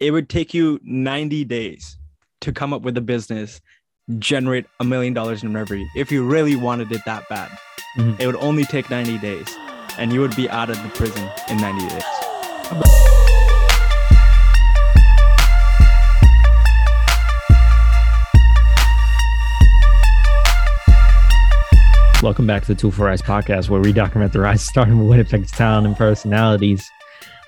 it would take you 90 days to come up with a business, generate a million dollars in revenue. If you really wanted it that bad, Mhm. it would only take 90 days and you would be out of the prison in 90 days. Welcome back to the Tool for Rise podcast, where we document the rise, starting with Winnipeg's talent and personalities.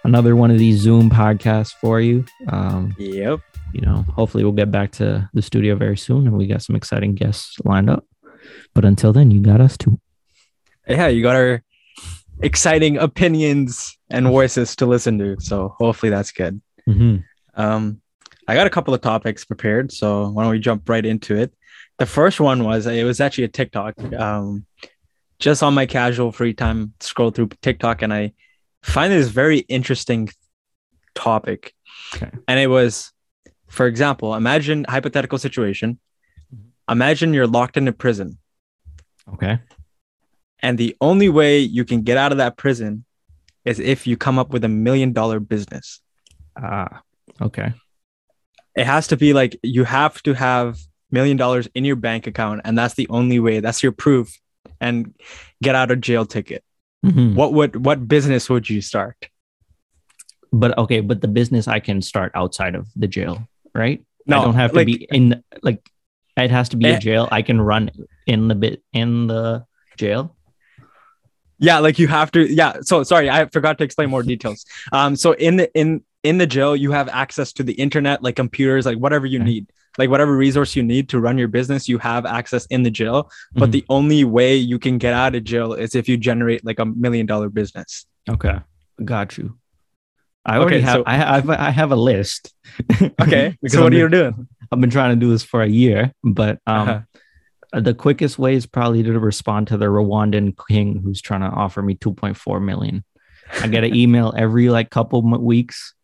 Another one of these Zoom podcasts for you. Um, Yep. you know, hopefully we'll get back to the studio very soon, and we got some exciting guests lined up. But until then, you got us too. Yeah, you got our exciting opinions and voices to listen to. So hopefully that's good. Mhm. Um, I got a couple of topics prepared, so why don't we jump right into it? The first one was it was actually a TikTok. Um, just on my casual free time, scroll through TikTok, and I find this very interesting topic. Okay. And it was, for example, imagine hypothetical situation. Imagine you're locked in a prison, Okay. and the only way you can get out of that prison is if you come up with a million dollar business. Ah. okay. it has to be like you have to have million dollars in your bank account and that's the only way that's your proof and get out of jail ticket Mhm. what would what business would you start But okay, but the business I can start outside of the jail, right? no I don't have to like, be in like it has to be a Eh. jail. I can run in the bit in the jail. yeah like you have to yeah so sorry i forgot to explain more details um so in the in in the jail you have access to the internet like computers like whatever you Okay. need like whatever resource you need to run your business you have access in the jail but Mhm. the only way you can get out of jail is if you generate like a million dollar business Okay, got you. I already Okay, have. so- I have. I have a list. okay so what I've are you doing I've been trying to do this for a year, but um, Uh-huh. the quickest way is probably to respond to the Rwandan king who's trying to offer me 2.4 million. I get an email every like couple weeks,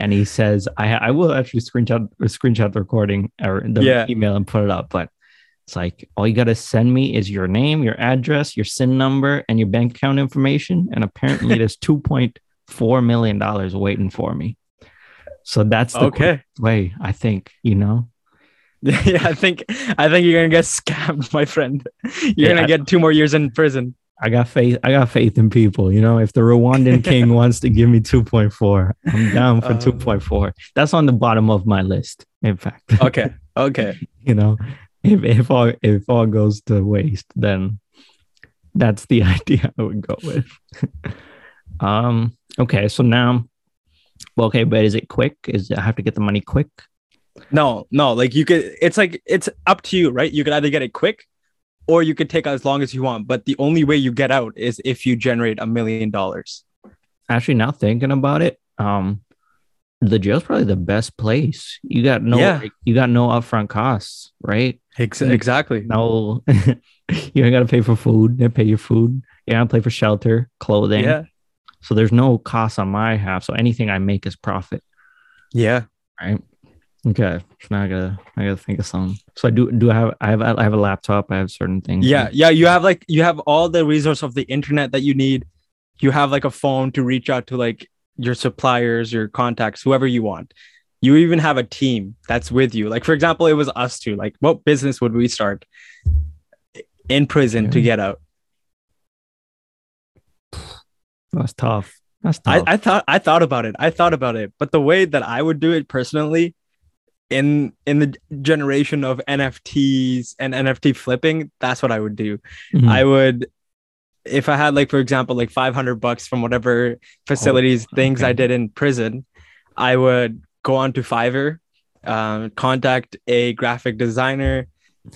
and he says, "I I will actually screenshot screenshot the recording or the Yeah. email and put it up." But it's like all you gotta send me is your name, your address, your SIN number, and your bank account information. And apparently, there's 2.4 million dollars waiting for me. So that's the okay way. I think you know. yeah, I think I think you're gonna get scammed, my friend. You're Yeah, gonna I- get two more years in prison. I got faith. I got faith in people. You know, if the Rwandan king wants to give me 2.4, I'm down for Um, 2.4. That's on the bottom of my list. In fact, Okay, okay, you know, if if all if all goes to waste, then that's the idea I would go with. um. Okay. So now, well, okay, but is it quick? Is I have to get the money quick? no, no, like you could. It's like it's up to you, right? You could either get it quick, or you could take as long as you want. But the only way you get out is if you generate a million dollars. Actually, now thinking about it, um, the jail's probably the best place. You got no, Yeah. you got no upfront costs, right? Ex- exactly. No, you ain't got to pay for food. They pay your food. You don't pay for shelter, clothing. Yeah, So there's no cost on my half. So anything I make is profit, yeah. right? Okay. So now I gotta, I gotta think of something. So I do, do I have, I have, I have a laptop. I have certain things. Yeah, yeah, you have like you have all the resource of the internet that you need. You have like a phone to reach out to like your suppliers, your contacts, whoever you want. You even have a team that's with you. Like for example, it was us two. Like what business would we start in prison to get out? That's tough. That's I, tough. I thought I thought about it. I thought about it. But the way that I would do it personally in in the generation of NFTs and NFT flipping, that's what I would do. Mhm. I would, if I had like, for example, like 500 bucks from whatever facilities, things I did in prison, I would go on to Fiverr, um, contact a graphic designer,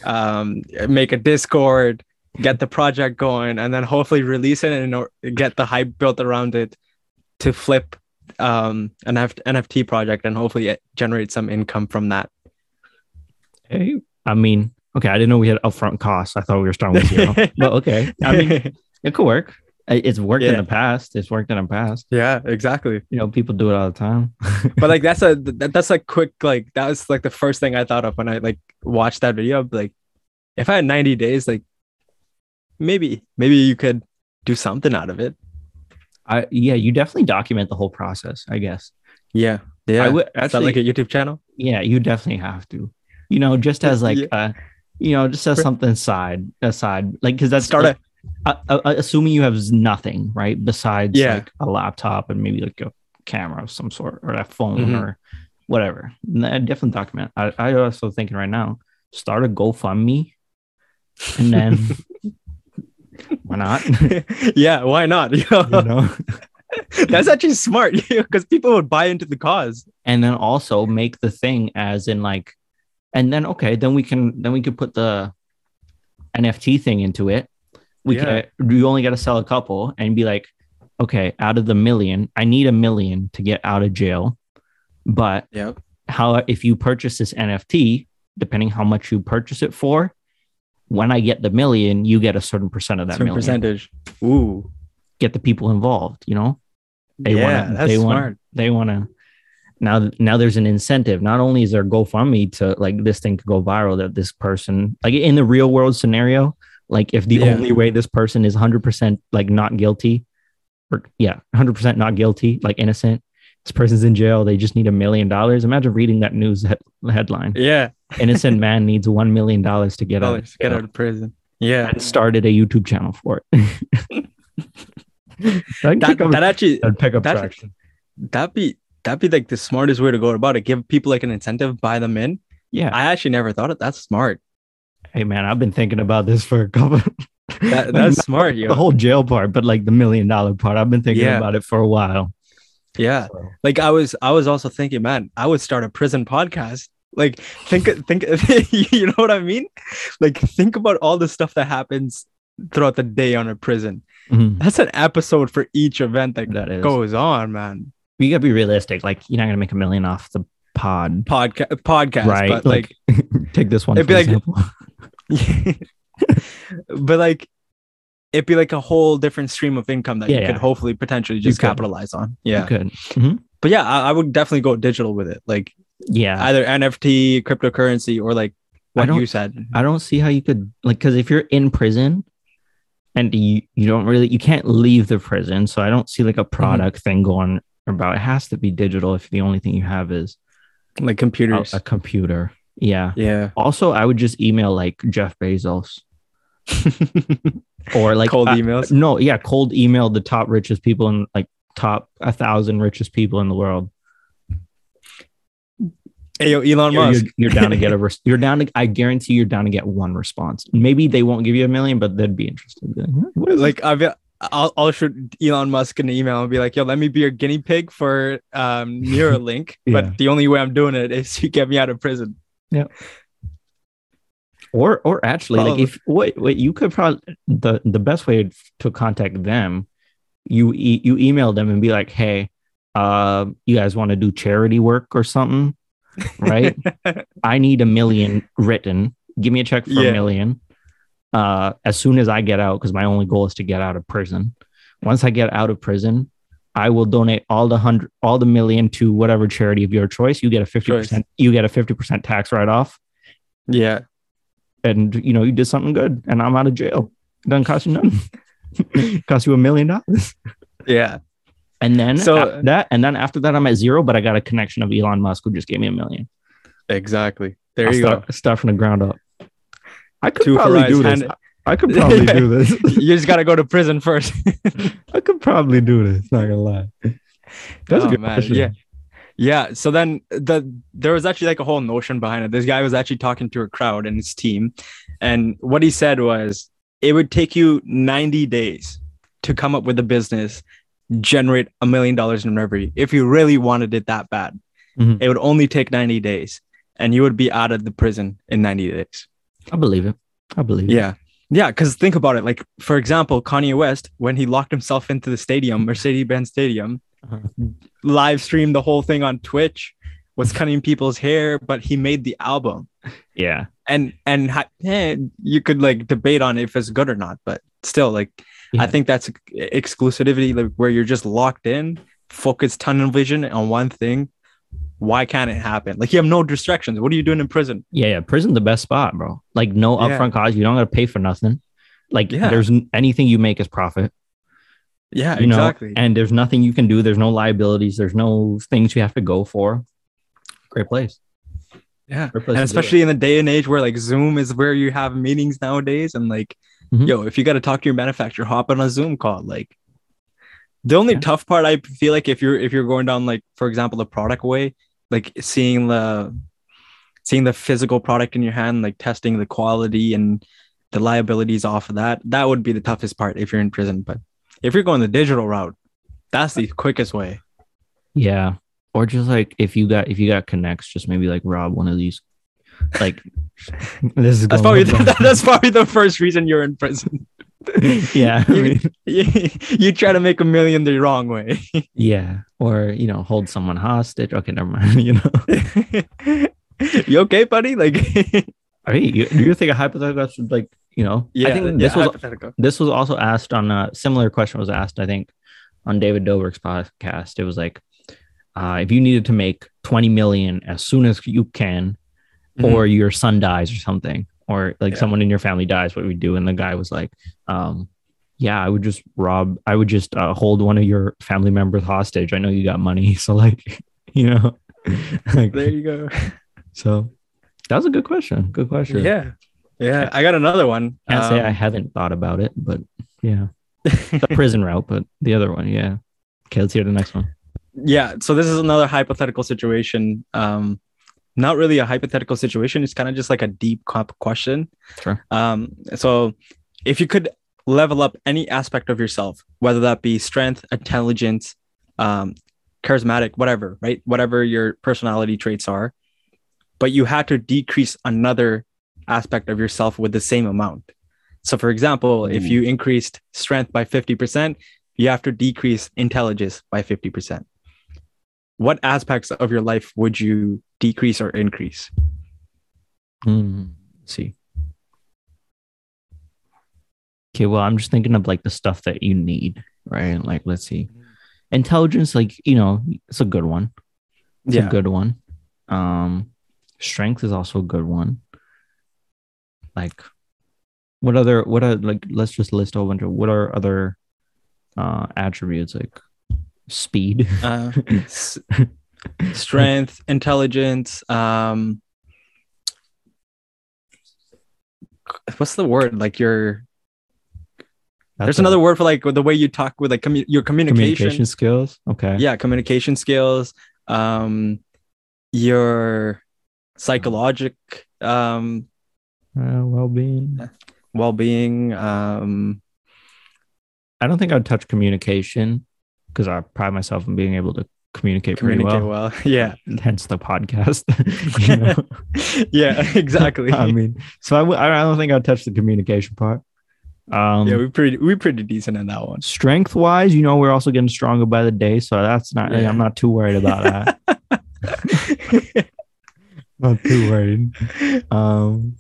um, make a Discord, get the project going, and then hopefully release it and get the hype built around it to flip um, an F- NFT project and hopefully it generate some income from that. Hey, I mean, okay. I didn't know we had upfront costs. I thought we were starting with zero. but okay. I mean, it could work. It's worked in the past. It's worked in the past. yeah, exactly. You know, people do it all the time. but like that's a that, that's a quick like that was like the first thing I thought of when I like watched that video. I'd Like, if I had 90 days, like maybe maybe you could do something out of it. I yeah, you definitely document the whole process, I guess. Yeah. Yeah. I would Is that actually like a YouTube channel? yeah, you definitely have to. You know, just as like Yeah. uh you know, just as something side aside, like because that's Start like, uh, uh, assuming you have nothing right besides Yeah. like a laptop and maybe like a camera of some sort or a phone Mhm. or whatever. A different document. I I also thinking right now, start a GoFundMe, and then why not? yeah, why not? you know. That's actually smart because people would buy into the cause. and then also make the thing as in like and then okay then we can then we could put the nft thing into it we Yeah. could you only got to sell a couple and be like okay out of the million i need a million to get out of jail but Yep. how if you purchase this nft depending how much you purchase it for when i get the million you get a certain percent of that Certain million percentage. Ooh. get the people involved you know They yeah, wanna- that's they smart. they want to now now there's an incentive not only is there gofundme to like this thing could go viral that this person like in the real world scenario like if the Yeah. only way this person is 100% like not guilty or yeah 100% not guilty like innocent this person's in jail they just need a million dollars imagine reading that news he- headline Yeah. Innocent man needs 1 million dollars to get out, to get out of prison. Yeah. and started a youtube channel for it that, That, that actually that'd pick up that- traction that'd be that'd be like the smartest way to go about it. Give people like an incentive, buy them in. yeah I actually never thought it. That's smart. hey man i've been thinking about this for a couple That, that's smart, the whole jail part but like the million dollar part i've been thinking Yeah. about it for a while Yeah. Like I was I was also thinking, man, I would start a prison podcast. Like think think you know what I mean? Like think about all the stuff that happens throughout the day on a prison. Mhm. That's an episode for each event that that is goes on, man. you gotta be realistic like you're not gonna make a million off the pod Podcast podcast, right but like take this one It'd for be like- but like it'd be like a whole different stream of income that Yeah, you could hopefully potentially just could. capitalize on. Yeah. good Mhm. But yeah, I, I would definitely go digital with it. Like yeah either NFT, cryptocurrency, or like what you said. I don't see how you could like because if you're in prison and you you don't really you can't leave the prison, so I don't see like a product thing going about. It has to be digital if the only thing you have is Like a, computers. a computer. Yeah. yeah. Also, I would just email like Jeff Bezos or like Cold uh, emails. no, yeah, cold email the top richest people in like top a thousand richest people in the world. Hey, yo, Elon You're, Musk. you're, you're down to get a res- you're down to I guarantee you're down to get one response. Maybe they won't give you a million, but they'd be interested. Be like, "Hmm, like I've I'll, I'll shoot Elon Musk an email and be like, yo, let me be your guinea pig for um Neuralink. Yeah. But the only way I'm doing it is you get me out of prison. Yeah. Or or actually like if what what you could probably the the best way to contact them you e- you email them and be like hey uh you guys want to do charity work or something right? I need a million written. Give me a check for Yeah. a million. Uh as soon as i get out because my only goal is to get out of prison. Once i get out of prison i will donate all the hundred all the million to whatever charity of your choice. You get a 50% you get a 50% tax write-off. Yeah. and you know you did something good and i'm out of jail. It doesn't cost you nothing. Cost you a million dollars. Yeah. And then So- after that and then after that i'm at zero but i got a connection of elon musk who just gave me a million Exactly. There I'll you start, start from the ground up i could Two probably do this i could probably do this you just gotta go to prison first. i could probably do this not gonna lie that's Oh, a good man, question yeah. Yeah. So then the there was actually like a whole notion behind it. This guy was actually talking to a crowd and his team. And what he said was it would take you 90 days to come up with a business, generate a million dollars in revenue. If you really wanted it that bad, Mhm. it would only take 90 days and you would be out of the prison in 90 days. i believe it i believe it Yeah. Yeah. Cause think about it. Like, for example, Kanye West, when he locked himself into the stadium, Mercedes Benz Stadium, Uh-huh. live streamed the whole thing on Twitch, was cutting people's hair, but he made the album. yeah And, and eh, you could like debate on if it's good or not, but still, like, Yeah. I think that's exclusivity, like where you're just locked in, focused tunnel vision on one thing. Why can't it happen? Like, you have no distractions. What are you doing in prison? yeah yeah prison's the best spot bro like no Yeah. upfront cost you don't gotta pay for nothing like Yeah. there's anything you make is profit Yeah, you know, exactly. and there's nothing you can do. There's no liabilities. There's no things you have to go for. Great place. yeah. Great place And especially in the day and age where like Zoom is where you have meetings nowadays, and like, Mhm. yo, if you got to talk to your manufacturer, hop on a Zoom call. Like, the only Yeah. tough part I feel like if you're if you're going down like, for example, the product way, like seeing the seeing the physical product in your hand, like testing the quality and the liabilities off of that, that would be the toughest part if you're in prison. But if you're going the digital route, that's the quickest way. Yeah. Or just like if you got if you got connects, just maybe like rob one of these. Like this is That's probably the, that's probably the first reason you're in prison. yeah. I You- mean, you, you try to make a million the wrong way. yeah. Or you know, hold someone hostage. Okay, never mind. You know. you okay, buddy? Like, I mean, you, do you think a hypothetical should like you know? I think this was hypothetical. this was also asked on a similar question was asked, I think, on David Dobrik's podcast. It was like, uh, if you needed to make 20 million as soon as you can, or your son dies or something, or like Yeah. someone in your family dies, what would we do? And the guy was like, um, yeah, I would just rob, I would just uh, hold one of your family members hostage. I know you got money. So, like, you know, like, there you go. so that was a good question. Good question. Yeah, yeah. I got another one. Can't say I Um, haven't thought about it, but yeah. the prison route, but the other one, yeah. Okay, let's hear the next one. yeah so this is another hypothetical situation um not really a hypothetical situation. It's kind of just like a deep comp question. Sure. um so if you could level up any aspect of yourself whether that be strength intelligence um charismatic whatever right? Whatever your personality traits are but you had to decrease another aspect of yourself with the same amount. So for example if you increased strength by 50% you have to decrease intelligence by 50% what aspects of your life would you decrease or increase? Let's see. Okay, well, I'm just thinking of like the stuff that you need, right? Like, let's see. Intelligence, like, you know, it's a good one. It's a good one. Um, strength is also a good one. Like, what other, what are, like, let's just list a whole bunch of what are other uh attributes like speed? Uh, s- strength, intelligence. Um, what's the word? Like your That's there's a- another word for like the way you talk with like commu- your communication. communication skills. Okay. Yeah, communication skills. Um, your psychologic um Uh, well-being. well-being. Um, I don't think I'd touch communication because I pride myself in being able to communicate, pretty communicate well. well. Yeah, Hence the podcast. yeah, exactly. I mean, so I w- I don't think I'd touch the communication part. Um, yeah, we're pretty we're pretty decent in that one. strength wise, you know, we're also getting stronger by the day, so that's not. Yeah. I'm not too worried about that. not too worried. Um,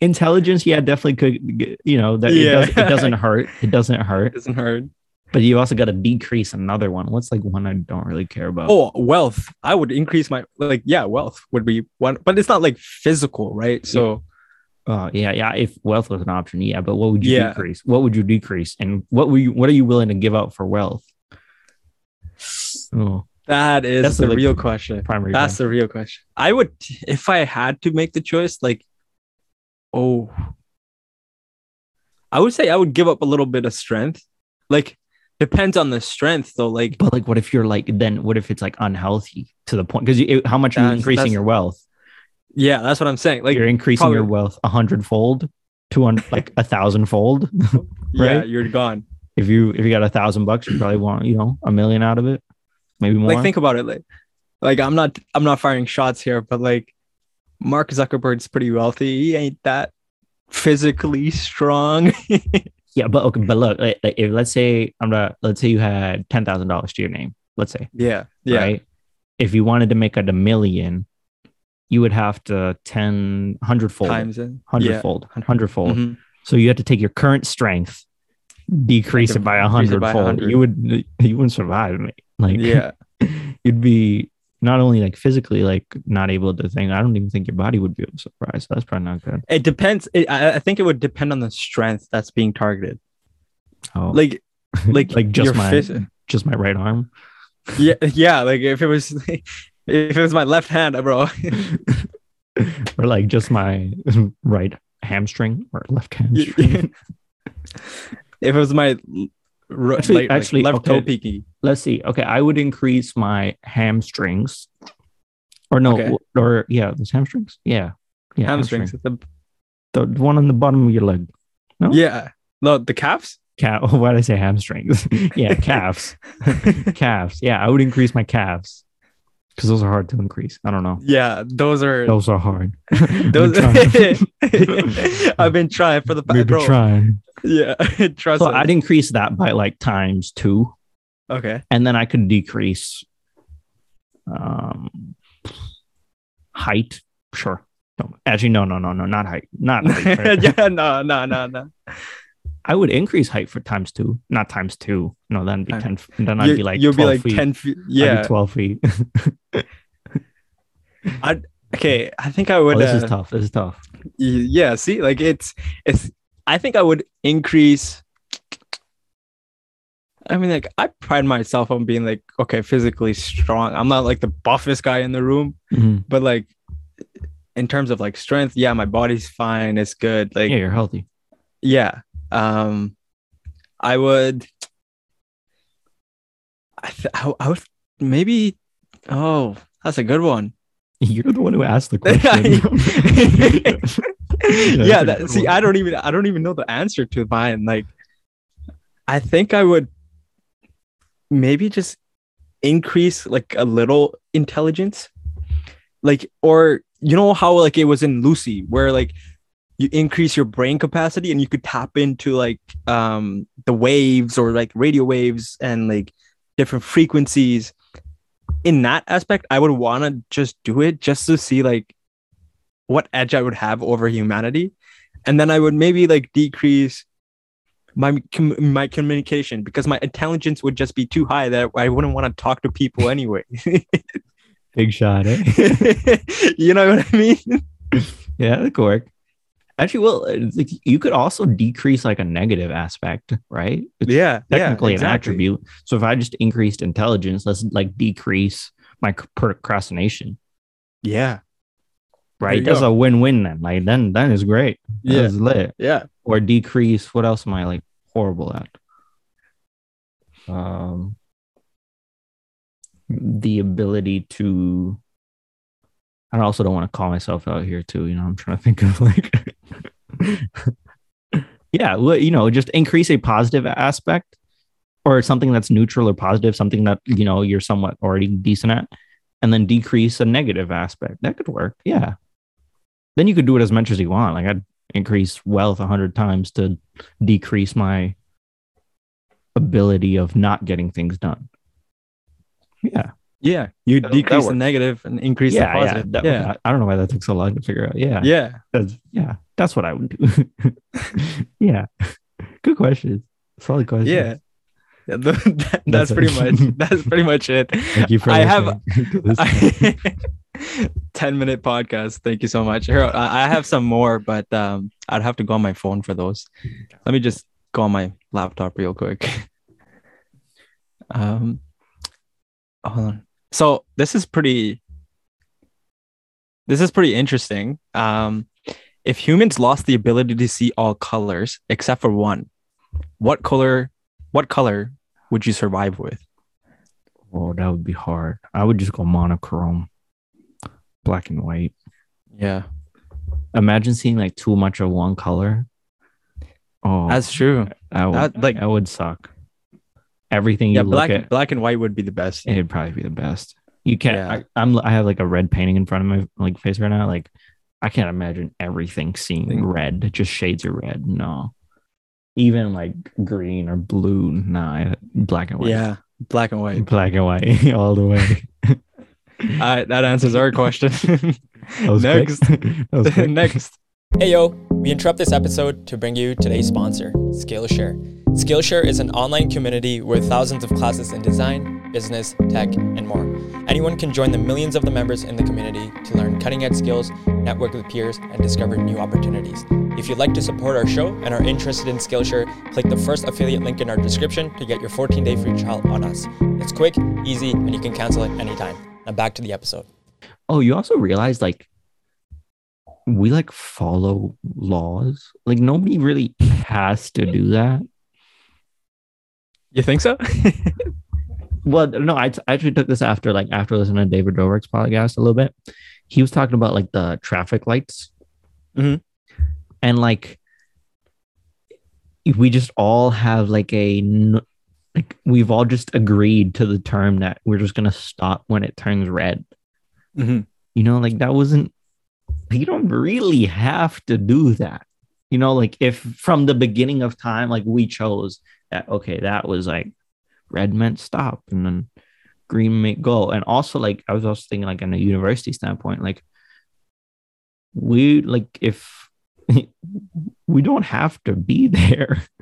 intelligence, yeah, definitely could. You know, that Yeah. it, does, it doesn't hurt. It doesn't hurt. Isn't hard. But you also got to decrease another one. What's like one I don't really care about? Oh, wealth. I would increase my like yeah, wealth would be one, but it's not like physical, right? So Uh, yeah, yeah. If wealth was an option, yeah. But what would you Yeah. decrease? What would you decrease? And what were you? What are you willing to give up for wealth? Oh, that is That's the real question. primary. That's the real question. I would if I had to make the choice, like oh I would say I would give up a little bit of strength. Like depends on the strength though. Like but like, what if you're like? Then what if it's like unhealthy to the point? Because how much are you increasing your wealth? yeah, that's what I'm saying. Like you're increasing your wealth a hundredfold, two hundred, like a thousandfold. yeah, right? you're gone. if you if you got a thousand bucks, you probably want you know a million out of it, maybe more. Like think about it. Like like I'm not I'm not firing shots here, but like Mark Zuckerberg's pretty wealthy. He ain't that physically strong. yeah, but okay, but look, like, like, if let's say I'm not, let's say you had ten thousand dollars to your name, let's say, yeah. Yeah. right? If you wanted to make it a million, you would have to 10, 100 fold, Times it. 100 Yeah. fold, 100 fold. Mhm. So you have to take your current strength, decrease it by a decrease it hundred 100. You would you wouldn't survive, mate. Like Yeah. you'd be not only like physically like not able to think. I don't even think your body would be able to survive. So that's probably not good. It depends. It, I, I think it would depend on the strength that's being targeted. Oh, Like like like just my fist- just my right arm. yeah yeah like if it was if it was my left hand bro or like just my right hamstring or left hamstring. if it was my ro- Actually- like, like actually, left toe peaky Let's see. Okay, I would increase my hamstrings. Or no, Okay. or yeah, those hamstrings. Yeah. Yeah. hamstrings hamstring. The one on the bottom of your leg. No? yeah no the calves Calf. Why did I say hamstrings? yeah, calves. calves. Yeah, I would increase my calves because those are hard to increase. I don't know. yeah those are Those are hard. those I've been trying for the past. We've bro been trying. yeah trust So us. I'd increase that by like times two, okay and then I could decrease um height. Sure. No, actually, no, no, no, no, not height. Not height. yeah no no no no I would increase height for times two, not times two. No, that'd be Uh, ten. Then I'd be like you'll be like feet. 10 feet I'd yeah be twelve feet. okay i think i oh, would this uh, is tough. This is tough. yeah see like it's it's i think i would increase i mean like i pride myself on being like okay physically strong i'm not like the buffest guy in the room Mhm. but like in terms of like strength yeah my body's fine it's good like Yeah, you're healthy. yeah um i would i th- I, I would maybe oh that's a good one. You're the one who asked the question. yeah. That, see i don't even i don't even know the answer to mine like i think i would maybe just increase like a little intelligence. Like or you know how like it was in lucy where like you increase your brain capacity and you could tap into like um the waves or like radio waves and like different frequencies in that aspect i would want to just do it just to see like what edge i would have over humanity and then i would maybe like decrease my com- my communication because my intelligence would just be too high that i wouldn't want to talk to people anyway Big shot, eh? you know what i mean yeah, that could work. Actually, well, like you could also decrease like a negative aspect, right? It's yeah technically yeah, an attribute. So if I just increased intelligence, let's like decrease my procrastination, yeah right? That's go. a win-win then. Like then, then is great. Yeah. Lit. yeah Or decrease. What else am I like horrible at? Um, the ability to. I also don't want to call myself out here too. You know, I'm trying to think of like. yeah, you know, just increase a positive aspect or something that's neutral or positive, something that you know you're somewhat already decent at, and then decrease a negative aspect. That could work. Yeah. Then you could do it as much as you want. Like I'd increase wealth a hundred times to decrease my ability of not getting things done. Yeah. Yeah you That- that decrease the negative and increase yeah, the positive yeah, that- yeah I, I don't know why that took so long to figure out. Yeah. yeah That's, yeah. That's what I would do. yeah. Good question. Solid question. yeah Yeah, th- that- That's that's pretty much that's pretty much it Thank you for I have- listening 10 minute podcast thank you so much here I, I have some more but um i'd have to go on my phone for those let me just go on my laptop real quick um hold on so this is pretty this is pretty interesting um if humans lost the ability to see all colors except for one what color what color would you survive with oh, that would be hard. I would just go monochrome, black and white. yeah Imagine seeing like too much of one color. Oh, that's true that would, that, like- that would suck. Everything you yeah look black at, black and white would be the best it'd probably be the best. You can't. Yeah. I, I'm. I have like a red painting in front of my like face right now. Like, I can't imagine everything seeing Thing- red, just shades of red. No, even like green or blue. Nah, black and white. yeah black and white black and white all the way. all right that answers our question That was quick. next That was quick. next Hey yo, we interrupt this episode to bring you today's sponsor, Skillshare. Skillshare is an online community with thousands of classes in design, business, tech, and more. Anyone can join the millions of the members in the community to learn cutting edge skills, network with peers, and discover new opportunities. If you'd like to support our show and are interested in Skillshare, click the first affiliate link in our description to get your 14 day free trial on us. It's quick, easy, and you can cancel it anytime. Now back to the episode. Oh, you also realize like we like follow laws. Like nobody really has to do that. You think so? Well, no, I, t- I actually took this after like after listening to David Dobrik's podcast a little bit. He was talking about like the traffic lights, Mhm. and like we just all have like a like we've all just agreed to the term that we're just gonna stop when it turns red. Mhm. You know, like that wasn't. You don't really have to do that. You know, like if from the beginning of time, like we chose that. Okay, that was like red meant stop, and then green meant go. And also, like I was also thinking, like in a university standpoint, like we like if we don't have to be there.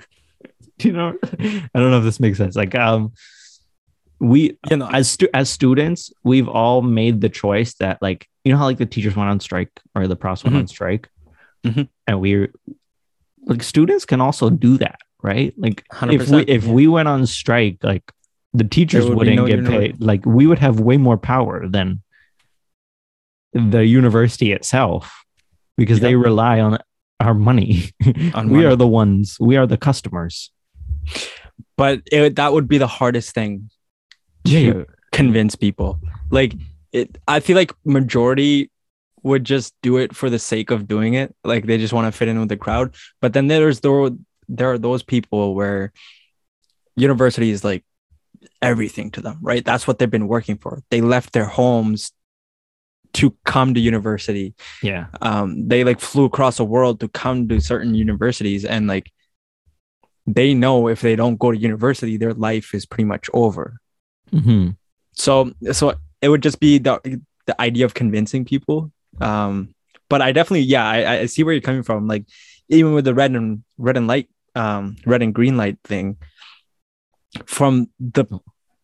You know? I don't know if this makes sense. Like, um, we You know, as stu- as students, we've all made the choice that like you know how like the teachers went on strike or the profs went Mhm. on strike, Mhm. and we like students can also do that, right? Like if we 100%, if yeah. we went on strike, like the teachers would wouldn't no get university. paid. Like we would have way more power than the university itself because they rely on our money. On we money. are the ones. We are the customers. but it, that would be the hardest thing to convince people. Like it, I feel like majority would just do it for the sake of doing it. Like they just want to fit in with the crowd. But then there's the there are those people where university is like everything to them, right? That's what they've been working for. They left their homes to come to university. Yeah. Um, they like flew across the world to come to certain universities and like they know if they don't go to university, their life is pretty much over hmm so so it would just be the the idea of convincing people um but i definitely yeah i i see where you're coming from like even with the red and red and light um red and green light thing from the,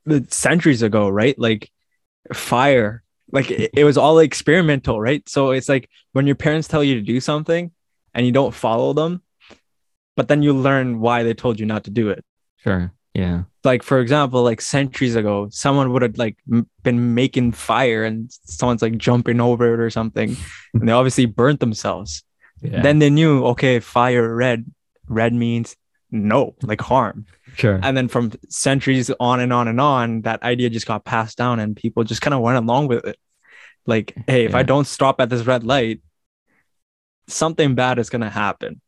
the centuries ago right like fire like it, it was all experimental right so it's like when your parents tell you to do something and you don't follow them but then you learn why they told you not to do it Sure. Yeah. like for example like centuries ago someone would have like m- been making fire and someone's like jumping over it or something and they obviously burnt themselves Yeah. then they knew okay fire red red means no like harm sure. and then from centuries on and on and on that idea just got passed down and people just kind of went along with it like hey if i don't stop at this red light something bad is going to happen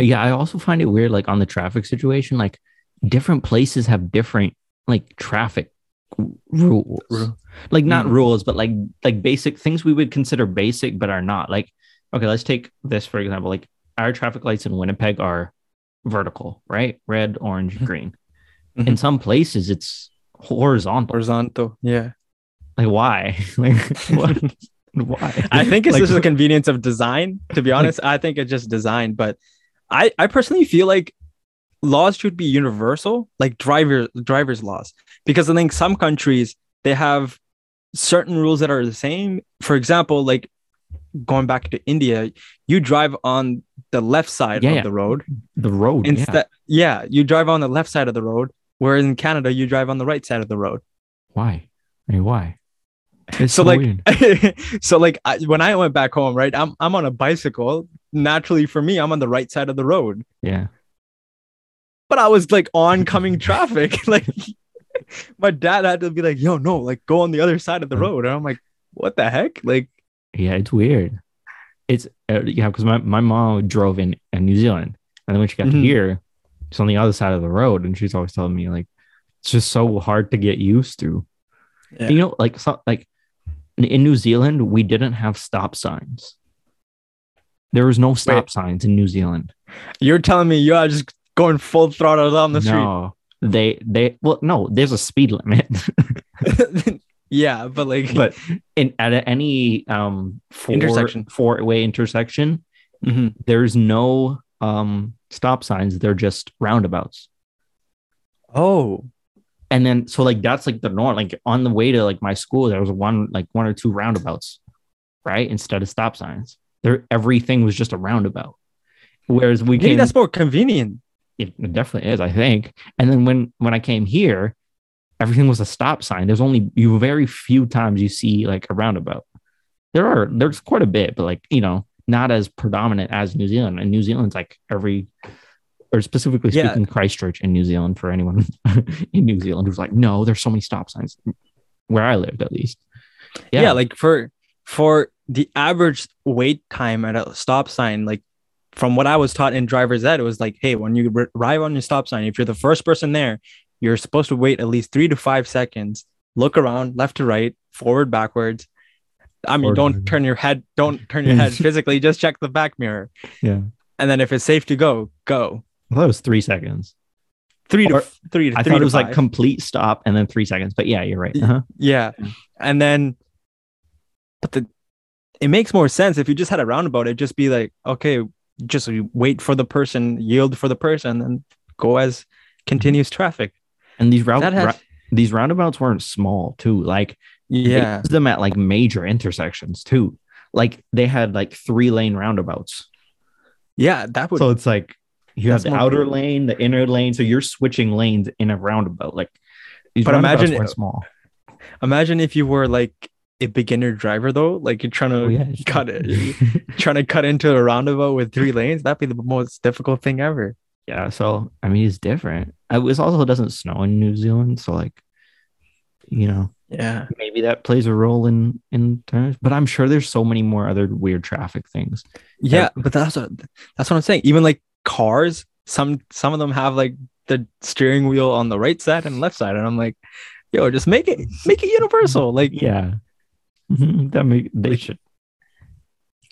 yeah. I also find it weird, like on the traffic situation, like different places have different like traffic rules. Ru- Like not Mhm. rules, but like like basic things we would consider basic, but are not. Like, okay, let's take this for example. Like our traffic lights in Winnipeg are vertical, right? Red, orange, Mhm. green. Mhm. In some places, it's horizontal. horizontal yeah Like why? like what? why? I think it's Like, just the convenience of design. To be honest, I think it's just design. But I, I personally feel like laws should be universal, like driver driver's laws, because I think some countries they have certain rules that are the same. For example, like going back to India, you drive on the left side Yeah, of yeah. the road the road. yeah. instead. Yeah. you drive on the left side of the road, whereas in Canada you drive on the right side of the road. Why? I mean, why? It's so like weird. so like I, when i went back home right i'm i'm on a bicycle naturally for me i'm on the right side of the road yeah. but i was like oncoming traffic like my dad had to be like yo no like go on the other side of the road and i'm like what the heck like Yeah, it's weird. It's uh, yeah, because my, my mom drove in, in New Zealand, and then when she got Mhm. here, she's on the other side of the road, and she's always telling me like it's just so hard to get used to. Yeah. You know, like so, like in, New Zealand, we didn't have stop signs. There was no stop signs in New Zealand. you're telling me you're just going full throttle down the street? no, they they well no, there's a speed limit, street yeah but like but in at any um four, Intersection. four way intersection, Mhm. there's no um stop signs they're just roundabouts oh and then so like that's like the norm. Like on the way to like my school, there was one like one or two roundabouts, right? Instead of stop signs. There everything was just a roundabout. Whereas we Maybe came that's more convenient. it definitely is, I think. And then when when I came here, everything was a stop sign. There's only you very few times you see like a roundabout. There are there's quite a bit, but like you know, not as predominant as New Zealand. And New Zealand's like every or specifically Yeah. speaking Christchurch in New Zealand for anyone in New Zealand who's like, no, there's so many stop signs where I lived at least. Yeah. like for for the average wait time at a stop sign, like from what I was taught in driver's ed, it was like, hey, when you arrive on your stop sign, if you're the first person there, you're supposed to wait at least three to five seconds, look around left to right, forward, backwards. I mean, Forward, don't turn your head, don't turn your head physically, just check the back mirror. yeah. And then if it's safe to go, go. I thought it was three seconds. Three Or- to three to I three thought it was like complete stop and then three seconds. But yeah, you're right. Uh-huh. Yeah. And then, but the, it makes more sense if you just had a roundabout, it'd just be like, okay, just wait for the person, yield for the person, and go as continuous traffic. And these route, ra- these roundabouts weren't small too. Like they yeah. used them at like major intersections too. Like they had like three lane roundabouts. Yeah. That would, So it's like you have the outer cool. lane, the inner lane. So you're switching lanes in a roundabout. Like these But imagine- weren't small. imagine if you were like a beginner driver, though, like you're trying to Oh, yeah, cut it, trying to cut into a roundabout with three lanes. That'd be the most difficult thing ever. Yeah. So I mean, it's different. I was also it doesn't snow in New Zealand, so like, you know, Yeah. maybe that plays a role in in terms. But I'm sure there's so many more other weird traffic things. Yeah, but that's what that's what I'm saying. Even like cars, some some of them have like the steering wheel on the right side and left side, and I'm like, yo, just make it make it universal. Like, Yeah, that make they Like- should.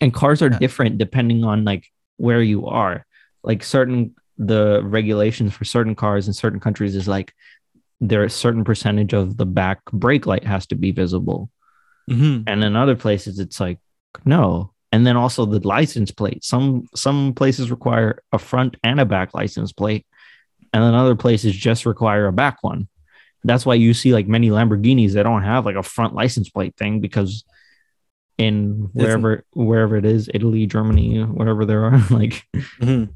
And cars are Yeah. different depending on like where you are. Like certain the regulations for certain cars in certain countries is like there a certain percentage of the back brake light has to be visible, mhm. and in other places it's like no. And then also the license plate. Some some places require a front and a back license plate, and then other places just require a back one. That's why you see like many Lamborghinis they don't have like a front license plate thing because in wherever wherever it is, Italy, Germany, wherever there are, like Mhm.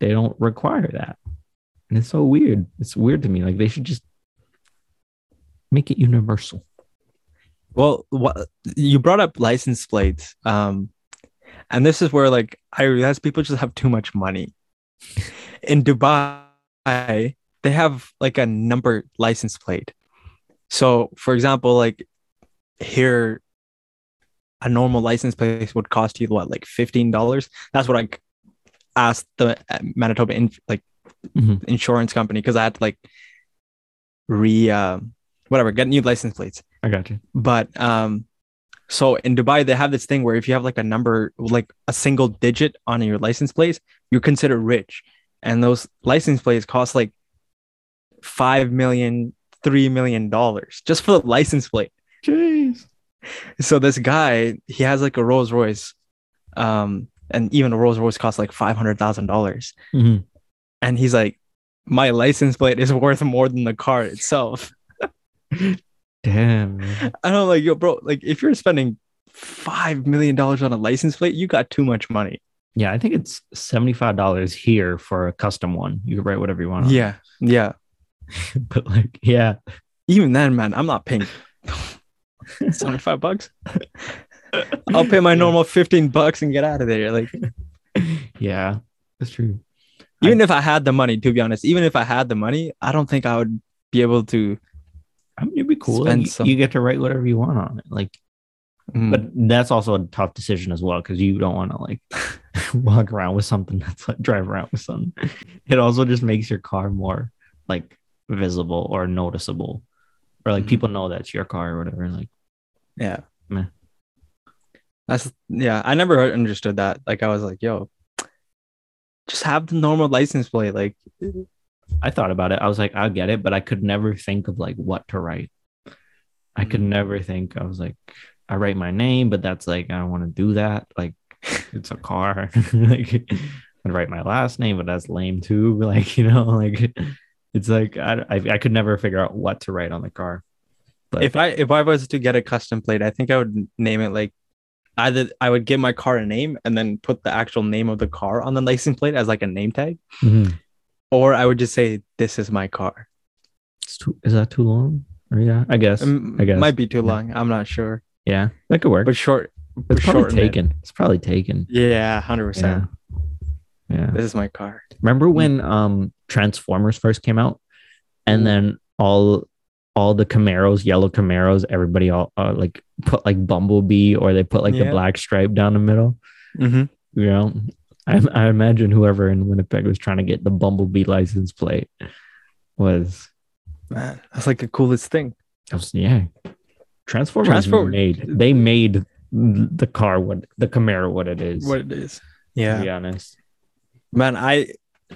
They don't require that. And it's so weird. It's weird to me. Like they should just make it universal. well, what you brought up license plates, um, and this is where like I realize people just have too much money. In Dubai, they have like a number license plate. So, for example, like here, a normal license plate would cost you what, like fifteen dollars? That's what I asked the uh, Manitoba in, like Mhm. insurance company because I had to like re um whatever get new license plates. I got you. But um, so in Dubai they have this thing where if you have like a number, like a single digit on your license plate, you're considered rich, and those license plates cost like five million, three million dollars just for the license plate. Jeez. So this guy, he has like a Rolls Royce, um, and even a Rolls Royce costs like five hundred thousand dollars, Mhm. and he's like, my license plate is worth more than the car itself. Damn. man. And I'm like, yo, bro, like if you're spending five million dollars on a license plate, you got too much money. Yeah, I think it's $75 here for a custom one. You can write whatever you want. on. Yeah, yeah. but like, yeah. Even then, man, I'm not paying 75 bucks. I'll pay my normal 15 bucks and get out of there. Like, Yeah, that's true. even if I had the money, to be honest, even if I had the money, I don't think I would be able to. I mean, it'd be cool. Like, you, some- you get to write whatever you want on it. Like, Mm, but that's also a tough decision as well because you don't want to like walk around with something that's like drive around with something. It also just makes your car more like visible or noticeable, or like Mhm. people know that's your car or whatever. Like, yeah. Meh. That's yeah. I never understood that. Like, I was like, yo, just have the normal license plate. Like, I thought about it. I was like, I'll get it, but I could never think of like what to write. I could Mm. never think. I was like, I write my name, but that's like I don't want to do that. Like, it's a car. like, I'd write my last name, but that's lame too. Like, you know, like It's like I, I I could never figure out what to write on the car. But if I if I was to get a custom plate, I think I would name it like either I would give my car a name and then put the actual name of the car on the license plate as like a name tag, Mhm. or I would just say this is my car. It's too, is that too long? Or yeah, I guess. Um, I guess. It might be too long. I'm not sure, Yeah, that could work. but short. it's probably shorten it. taken. It's probably taken. Yeah, hundred Yeah. percent. Yeah. This is my car. Remember when um Transformers first came out, and then all all the Camaros, yellow Camaros, everybody all uh, like put like Bumblebee or they put like the black stripe down the middle. Mm-hmm. You know, I, I imagine whoever in Winnipeg was trying to get the Bumblebee license plate was, Man, that's like the coolest thing. was yeah. Transformers Transform- made they made the car what the Camaro what it is. What it is. to Yeah, be honest. man. I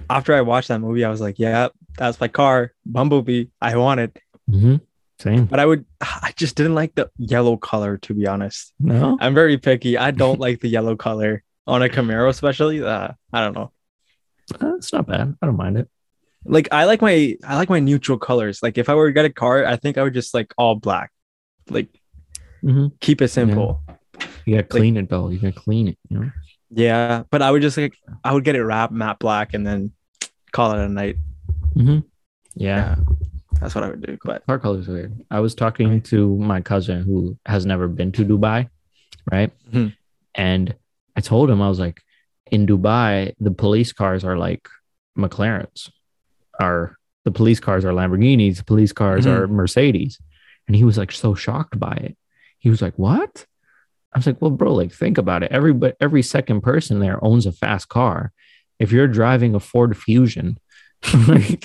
after I watched that movie, I was like, yeah, that's my car, Bumblebee. I want it, hmm Same. but I would. I just didn't like the yellow color, to be honest. No. I'm very picky. I don't like the yellow color on a Camaro, especially. Uh, I don't know. Uh, it's not bad. I don't mind it. Like I like my I like my neutral colors. Like if I were to get a car, I think I would just like all black. Like hmm keep it simple. You gotta clean it though. You gotta clean it. You know. Yeah, but I would just like I would get it wrapped matte black and then call it a night. Mm-hmm. Yeah. That's what I would do. But Car colors are weird. I was talking to my cousin who has never been to Dubai, right? Mhm. And I told him I was like, in Dubai, the police cars are like McLarens. Are the police cars are Lamborghinis? The police cars Mhm. are Mercedes. And he was like so shocked by it. He was like, "What?" I was like, "Well, bro, like think about it. Every but every second person there owns a fast car. If you're driving a Ford Fusion, like,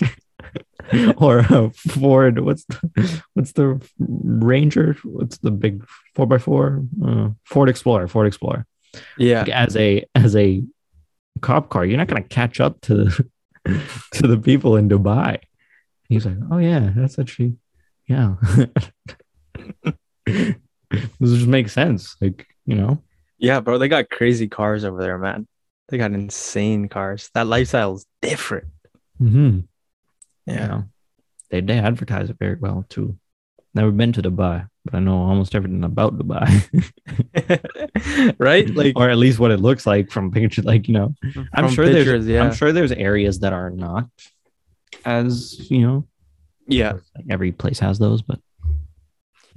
or a Ford, what's the, what's the Ranger? What's the big four by four? Uh, Ford Explorer. Ford Explorer. yeah, Like, as a as a cop car, you're not gonna catch up to the to the people in Dubai. He's like, oh yeah, that's actually yeah. this just makes sense. Like you know, yeah, bro. They got crazy cars over there, man. They got insane cars. That lifestyle is different. mm-hmm. Yeah, they they advertise it very well too. Never been to Dubai, but I know almost everything about Dubai, right? Like or at least what it looks like from pictures. Like you know, I'm sure pictures, there's yeah, I'm sure there's areas that are not as you know. yeah. Like every place has those, but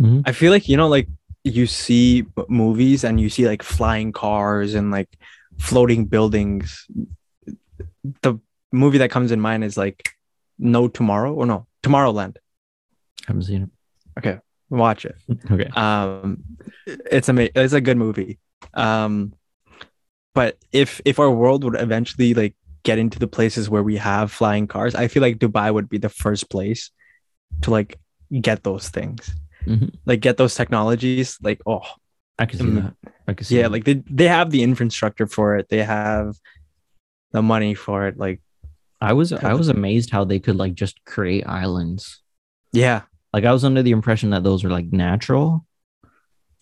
Mhm. I feel like you know, like you see movies and you see like flying cars and like floating buildings. The movie that comes in mind is like No Tomorrow or no Tomorrowland. haven't seen it. Okay, Watch it. Okay. Um, it's amazing. It's a good movie. Um, but if if our world would eventually like get into the places where we have flying cars, I feel like Dubai would be the first place to like get those things, Mhm. like get those technologies. Like oh I can see Mm. that. I can see yeah, that. like they they have the infrastructure for it. They have the money for it. Like I was I was amazed how they could like just create islands. yeah, Like I was under the impression that those were like natural,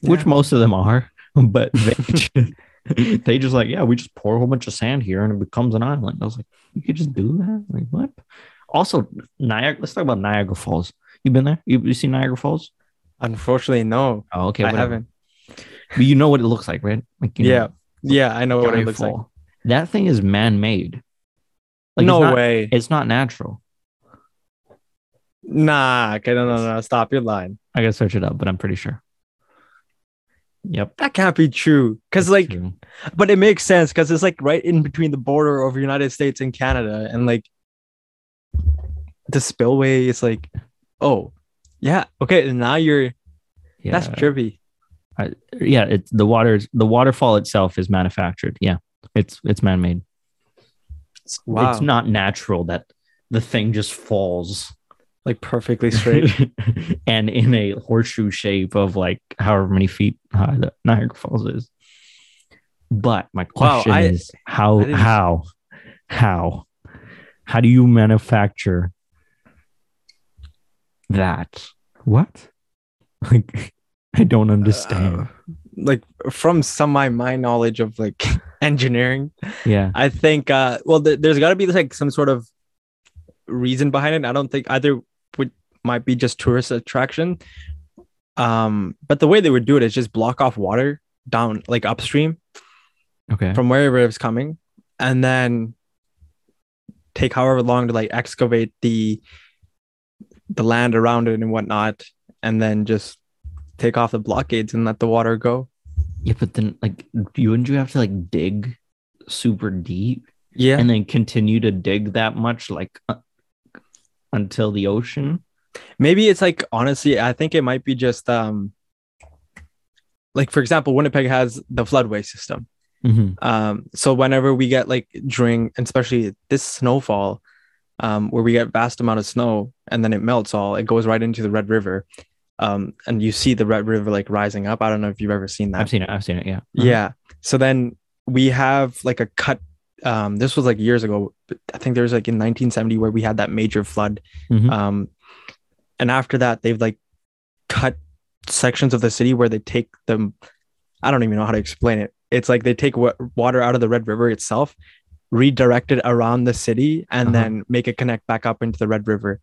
which most of them are, but they just, they just like yeah, we just pour a whole bunch of sand here and it becomes an island. I was like, you could just do that? Like what? Also, Niagara. Let's talk about Niagara Falls. You been there? You, you seen Niagara Falls? unfortunately, no, Oh, okay. I whatever. haven't. But you know what it looks like, right? Like you know, Yeah, yeah, I know what it looks like. That thing is man-made. Like, no it's not, way. It's not natural. Nah, okay, no, no, no, stop your line. I gotta search it up, but I'm pretty sure. Yep. That can't be true. Cause it's like, true. but it makes sense because it's like right in between the border of United States and Canada, and like the spillway is like, oh, yeah, okay, now you're yeah, that's trippy. yeah. It's the water. The waterfall itself is manufactured. Yeah, it's it's man-made. It's, Wow. it's not natural that the thing just falls Like perfectly straight. and in a horseshoe shape of like however many feet high that Niagara Falls is. But my Wow, question I- is how how how how do you manufacture that? What? Like I don't understand. Uh, like from some my my knowledge of like engineering, yeah. I think uh well th- there's got to be like some sort of reason behind it. I don't think either would might be just tourist attraction. Um, but the way they would do it is just block off water down like upstream Okay. from wherever it's coming, and then take however long to like excavate the the land around it and whatnot, and then just take off the blockades and let the water go. Yeah, but then like you wouldn't you have to like dig super deep Yeah, and then continue to dig that much like uh, until the ocean? maybe it's like honestly, I think it might be just um like for example, Winnipeg has the floodway system. Mm-hmm. Um, so whenever we get like during, especially this snowfall, um, where we get vast amount of snow and then it melts all, it goes right into the Red River. Um, and you see the Red River like rising up. I don't know if you've ever seen that. I've seen it. I've seen it. Yeah. Yeah. So then we have like a cut. Um, this was like years ago. but I think there was like in 1970 where we had that major flood. Mhm. Um, and after that, they've like cut sections of the city where they take them. I don't even know how to explain it. It's like they take wa- water out of the Red River itself, redirect it around the city, and Uh-huh. then make it connect back up into the Red River.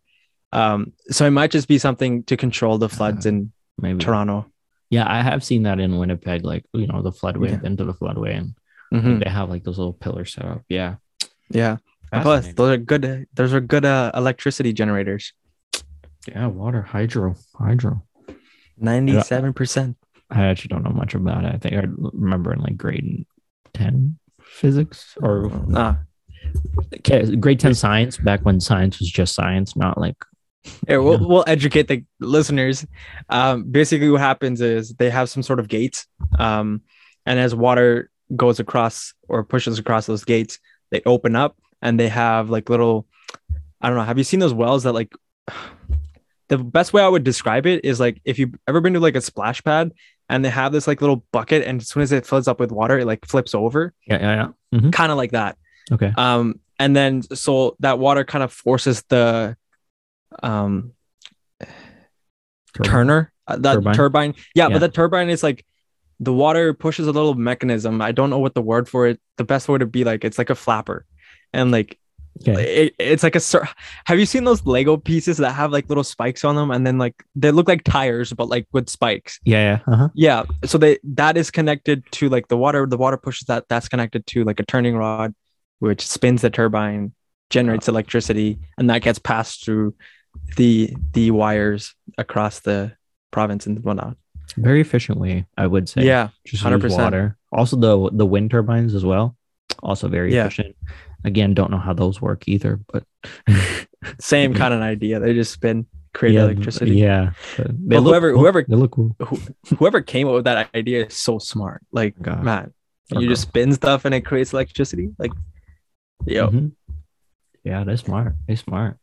Um, so it might just be something to control the floods in Maybe. Toronto. Yeah, I have seen that in Winnipeg, like you know, the floodway Yeah. into the floodway, and Mhm. they have like those little pillars set up. Yeah. Yeah. Plus, those are good. Those are good uh, electricity generators. Yeah, water, hydro, hydro. Ninety-seven percent. I actually don't know much about it. I think I remember in like grade 10 physics or Ah, grade 10 science back when science was just science, not like yeah, we'll, we'll educate the listeners. Um, basically, what happens is they have some sort of gates, um, and as water goes across or pushes across those gates, they open up, and they have like little. I don't know. Have you seen those wells that like? The best way I would describe it is like if you've ever been to like a splash pad and they have this like little bucket, and as soon as it fills up with water, it like flips over, yeah, yeah, yeah. Mhm. kind of like that. Okay. um and then so that water kind of forces the um turner uh, that Turbine? turbine, yeah, Yeah. but the turbine is like the water pushes a little mechanism i don't know what the word for it the best word would be like it's like a flapper and like Okay. it, it's like a have you seen those lego pieces that have like little spikes on them and then like they look like tires but like with spikes Yeah, yeah. Uh-huh. yeah so they that is connected to like the water the water pushes that that's connected to like a turning rod which spins the turbine generates electricity and that gets passed through the the wires across the province and whatnot Very efficient way, I would say. yeah Just 100%. 100%. water. Also the the wind turbines as well. Also very Yeah. efficient. Again, don't know how those work either, but same kind of idea they just spin create yeah, electricity Yeah. But They look whoever- whoever- they look cool. whoever came up with that idea is so smart like God. man Okay. you just spin stuff and it creates electricity like yo Mhm. Yeah, they're smart. They're smart.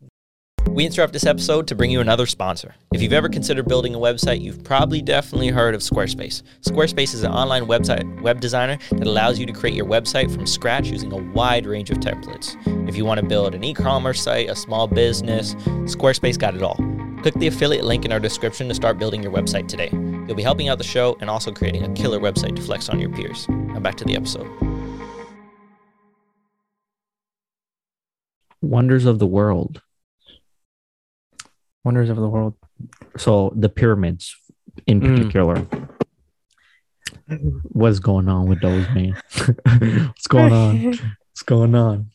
We interrupt this episode to bring you another sponsor. If you've ever considered building a website, you've probably definitely heard of Squarespace. Squarespace is an online website web designer that allows you to create your website from scratch using a wide range of templates. If you want to build an e-commerce site, a small business, Squarespace got it all. Click the affiliate link in our description to start building your website today. You'll be helping out the show and also creating a killer website to flex on your peers. Now back to the episode. Wonders of the world. Wonders of the world So the pyramids in Mm. particular. What's going on with those, man? What's going on? What's going on?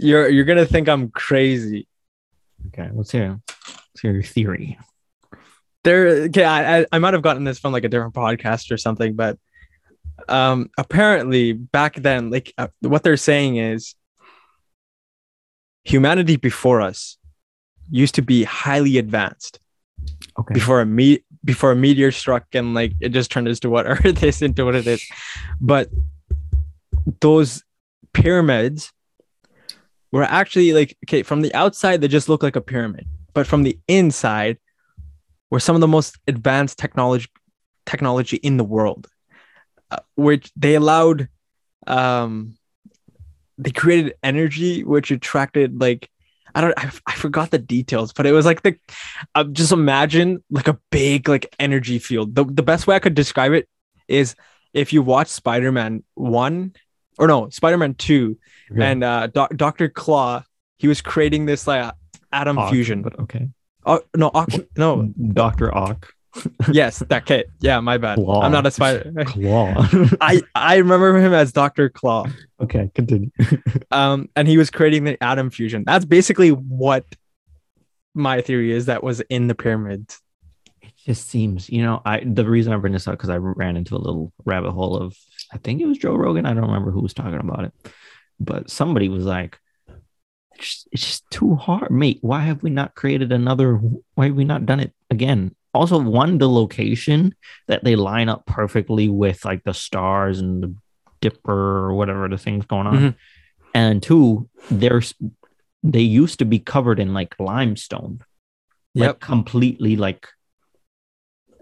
you're you're gonna think i'm crazy Okay, let's hear. Let's hear your theory. there okay I, I i might have gotten this from like a different podcast or something but um apparently back then like uh, what they're saying is humanity before us used to be highly advanced Okay. before a me before a meteor struck and like it just turned into what earth is into what it is but those pyramids were actually like okay from the outside they just look like a pyramid but from the inside were some of the most advanced technology technology in the world uh, which they allowed um they created energy which attracted like i don't I, I forgot the details but it was like the uh, just imagine like a big like energy field the, the best way i could describe it is if you watch spider-man 1 or no spider-man 2 Okay. and uh Doc Dr. Claw he was creating this like atom Ock, fusion. but okay. Oh no, Aqu- no, Dr. Ock. yes, that kid. Yeah, my bad. Claw. I'm not a spider. Claw. I I remember him as Doctor Claw. okay, continue. Um, and he was creating the atom fusion. That's basically what my theory is that was in the pyramids. It just seems, you know, I the reason I bring this up because I ran into a little rabbit hole of I think it was Joe Rogan. I don't remember who was talking about it, but somebody was like, it's just, it's just too hard, mate. Why have we not created another? Why have we not done it again? Also, one, the location that they line up perfectly with like the stars and the dipper or whatever the thing's going on. Mhm. And two, there's they used to be covered in like limestone like Yep. completely like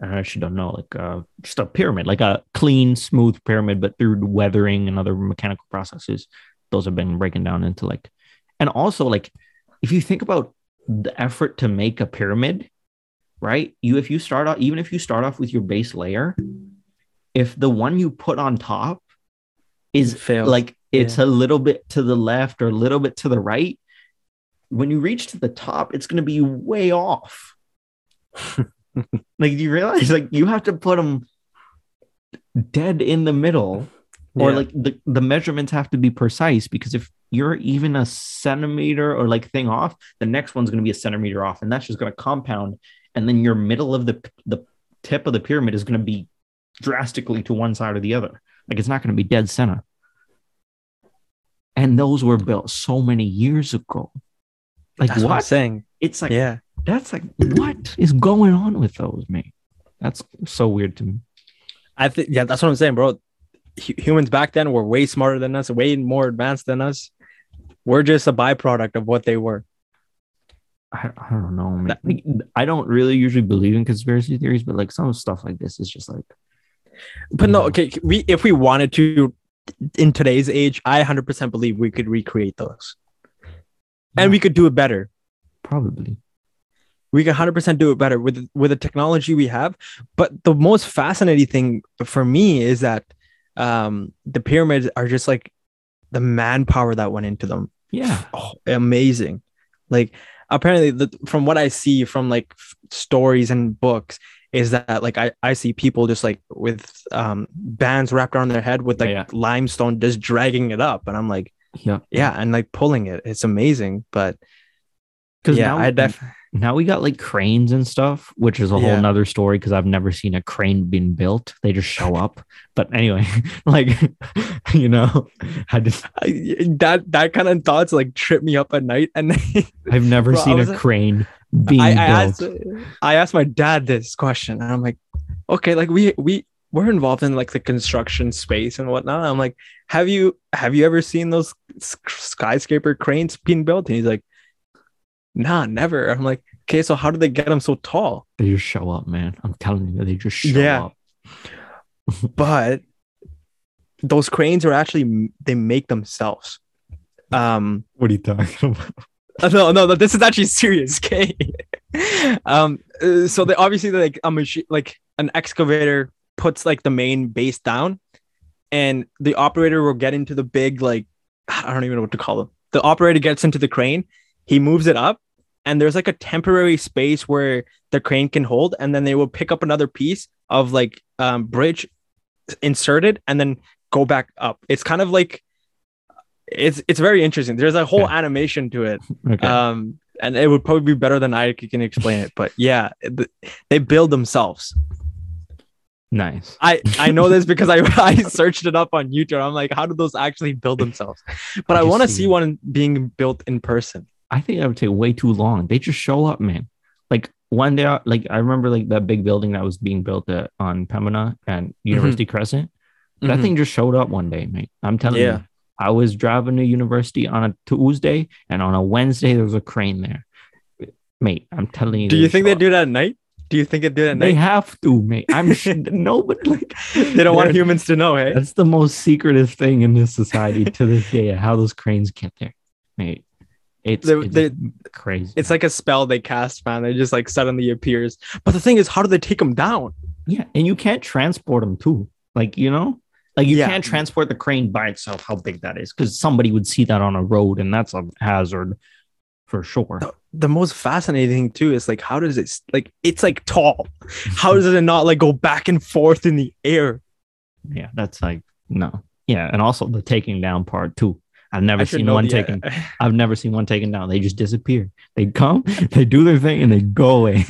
I actually don't know, like uh, just a pyramid, like a clean, smooth pyramid, but through weathering and other mechanical processes, those have been breaking down into like, and also like, if you think about the effort to make a pyramid, right? You if you start off even if you start off with your base layer, if the one you put on top is Fails. like it's a little bit to the left or a little bit to the right, when you reach to the top, it's going to be way off. like, do you realize like you have to put them dead in the middle, or Yeah. like the, the measurements have to be precise because if you're even a centimeter or like thing off, the next one's going to be a centimeter off, and that's just going to compound. And then your middle of the the tip of the pyramid is going to be drastically to one side or the other. Like it's not going to be dead center. And those were built so many years ago. Like That's what, I'm saying. It's like yeah. that's like what is going on with those, mate? That's so weird to me. I think yeah, that's what I'm saying, bro. Hu- humans back then were way smarter than us, way more advanced than us. We're just a byproduct of what they were. I, I don't know, man. Like, I don't really usually believe in conspiracy theories, but like some stuff like this is just like But no, Yeah. okay, we if we wanted to in today's age, I 100% believe we could recreate those. And we could do it better. probably We could 100% do it better with with the technology we have. But the most fascinating thing for me is that um the pyramids are just like the manpower that went into them. yeah. oh, amazing. Like apparently, the, from what I see from like f- stories and books, is that like I, I see people just like with um bands wrapped around their head with like Yeah. limestone just dragging it up, and I'm like, Yeah. yeah, and like pulling it. It's amazing, but Because yeah, now, I def now we got like cranes and stuff, which is a whole Yeah. nother story because I've never seen a crane being built. They just show up. But anyway, like you know, I just I, that that kind of thoughts like trip me up at night, and I've never Bro, seen was a crane being I, I built. asked I asked my dad this question, and I'm like, okay, like we we we're involved in like the construction space and whatnot. I'm like, have you have you ever seen those skyscraper cranes being built? And he's like, nah, never. I'm like, okay, so how did they get them so tall? They just show up, man. I'm telling you, they just show Yeah. up. But those cranes are actually they make themselves. Um, What are you talking about? No, no, no, this is actually serious. Okay. um, uh, so they obviously like a machine, like an excavator puts like the main base down, and the operator will get into the big like I don't even know what to call them. The operator gets into the crane, he moves it up, and there's like a temporary space where the crane can hold, and then they will pick up another piece of like um bridge, insert it, and then go back up. It's kind of like it's it's very interesting. There's a whole Yeah. animation to it Okay. um and it would probably be better than i can explain it but yeah th- they build themselves nice. i i know this because i i searched it up on youtube i'm like how do those actually build themselves but I i, want to see see it. one being built in person I think that would take way too long. They just show up, man. Like one day, like I remember like that big building that was being built at, on Pembina and University Crescent. That Mhm. thing just showed up one day, mate. I'm telling Yeah. you. I was driving to university on a Tuesday, and on a Wednesday there was a crane there, mate. I'm telling you. do you think they up. do that at night do you think they do that? at night? They night have to, mate. I'm sure no, but like they don't want humans to know hey That's the most secretive thing in this society to this day. How those cranes get there, mate. It's, They- it's they- crazy. it's like a spell they cast man it just like suddenly appears but the thing is how do they take them down Yeah, and you can't transport them too. Like you know, like you Yeah. can't transport the crane by itself. How big that is, because somebody would see that on a road, and that's a hazard. for sure. the, the most fascinating thing too is like how does it like it's like tall how does it not like go back and forth in the air Yeah, that's like no. Yeah, and also the taking down part too. I've never seen one the- taken. I've never seen one taken down. They just disappear. They come, they do their thing, and they go away.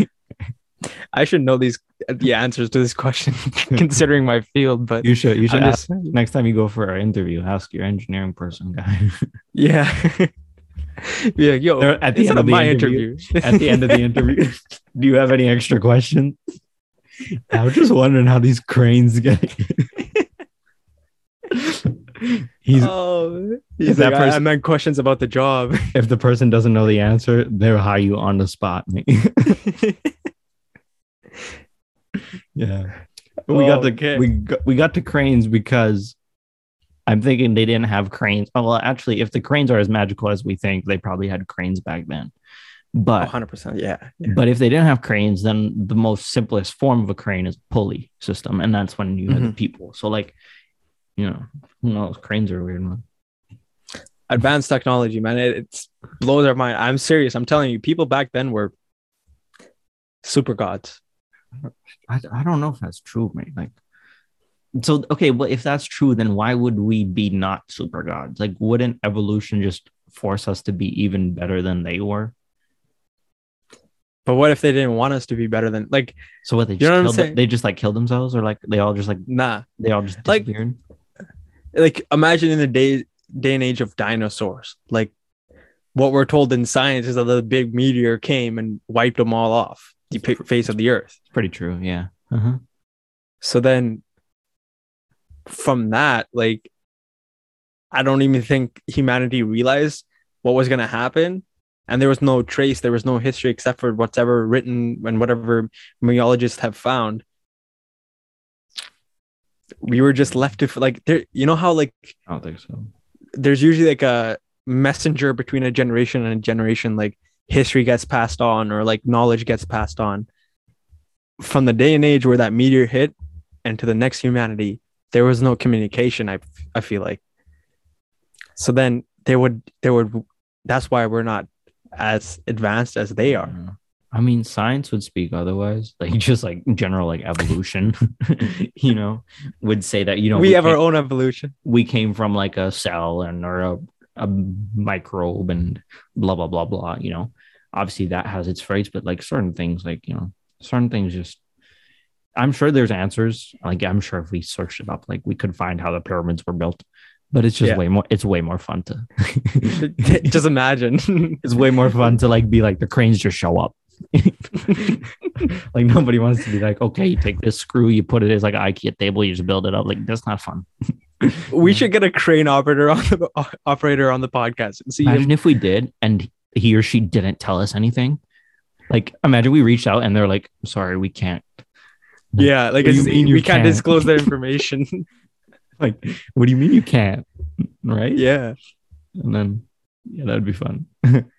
i should know these the answers to this question considering my field but You should. You should I'm ask just- next time you go for an interview. Ask your engineering person guy. yeah yeah yo They're at the end of of the my interview- interview At the end of the interview, do you have any extra questions? I was just wondering how these cranes get. He's oh he's that like, I- I person- meant questions about the job if the person doesn't know the answer, they'll hire you on the spot. mate. yeah. We got the Okay. we got, we got to cranes because I'm thinking they didn't have cranes. Oh, well, actually, if the cranes are as magical as we think, they probably had cranes back then. But 100% yeah, yeah. but if they didn't have cranes, then the most simplest form of a crane is pulley system, and that's when you have the mm-hmm. people. So like, you know, who knows? Cranes are weird, man. advanced technology man it it's blows our mind i'm serious i'm telling you people back then were super gods I, I don't know if that's true, mate. Like, so okay, but if that's true, then why would we be not super gods? Like, wouldn't evolution just force us to be even better than they were? but what if they didn't want us to be better than like So what they just You know what I'm killed saying? they just like killed themselves, or like they all just like nah they all just Like- disappeared? like imagine in the day day and age of dinosaurs like what we're told in science is that the big meteor came and wiped them all off the face of the earth pretty true. Yeah. Uh-huh. so then from that like i don't even think humanity realized what was going to happen and there was no trace there was no history except for whatever written and whatever meteorologists have found we were just left to like there you know how like I don't think so. there's usually like a messenger between a generation and a generation like history gets passed on or like knowledge gets passed on from the day and age where that meteor hit and to the next humanity there was no communication i i feel like so then there would there would that's why we're not as advanced as they are Yeah. I mean, science would speak otherwise. Like just like general like evolution, you know, would say that you know we, have came- our own evolution we came from like a cell and or a, a microbe and blah blah blah blah you know obviously that has its phrase but like certain things like you know certain things just i'm sure there's answers like i'm sure if we searched it up like we could find how the pyramids were built but it's just Yeah. way more it's way more fun to just imagine it's way more fun to like be like the cranes just show up like nobody wants to be like okay you take this screw you put it as like an ikea table you just build it up like that's not fun we should get a crane operator on the uh, operator on the podcast and see him Imagine if we did and he or she didn't tell us anything. Like, imagine we reached out and they're like, sorry, we can't. Yeah, like What do you it's, mean you we can't can't? disclose that information. Like, what do you mean you can't? Right? yeah. And then, yeah, that'd be fun.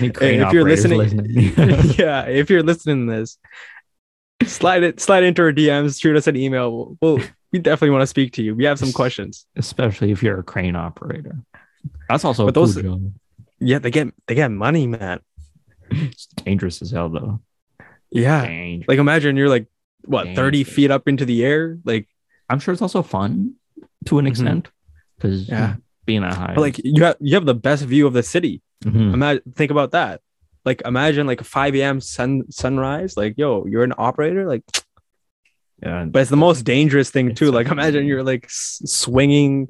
If you're operators listening, yeah, if you're listening to this, slide it, slide into our DMs, shoot us an email. We'll, we'll we definitely want to speak to you. We have some questions. Especially if you're a crane operator. That's also But a cool job. Yeah, they get they get money, man. It's dangerous as hell, though. Yeah, Dang. like imagine you're like what Dang. 30 feet up into the air, like I'm sure it's also fun to an Mhm. extent because Yeah. Being that high. but, like you have you have the best view of the city. Mhm. Imagine think about that. Like imagine like a 5 a.m. sun sunrise. Like yo, you're an operator. Like yeah, but it's the most dangerous thing too. Like imagine you're like s- swinging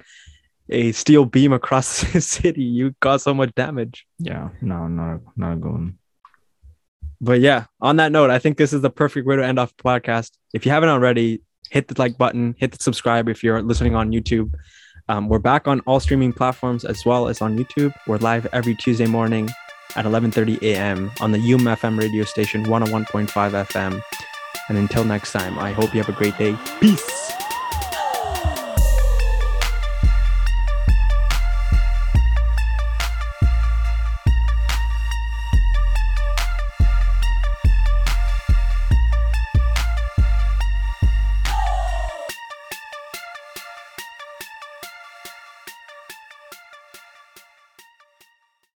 a steel beam across the city. You got so much damage. yeah, no, not not going. But yeah, on that note, I think this is the perfect way to end off the podcast. If you haven't already, hit the like button, hit the subscribe if you're listening on YouTube. Um, we're back on all streaming platforms as well as on YouTube. We're live every Tuesday morning at 11:30 a.m. on the UMFM radio station 101.5 FM. And until next time, I hope you have a great day. Peace.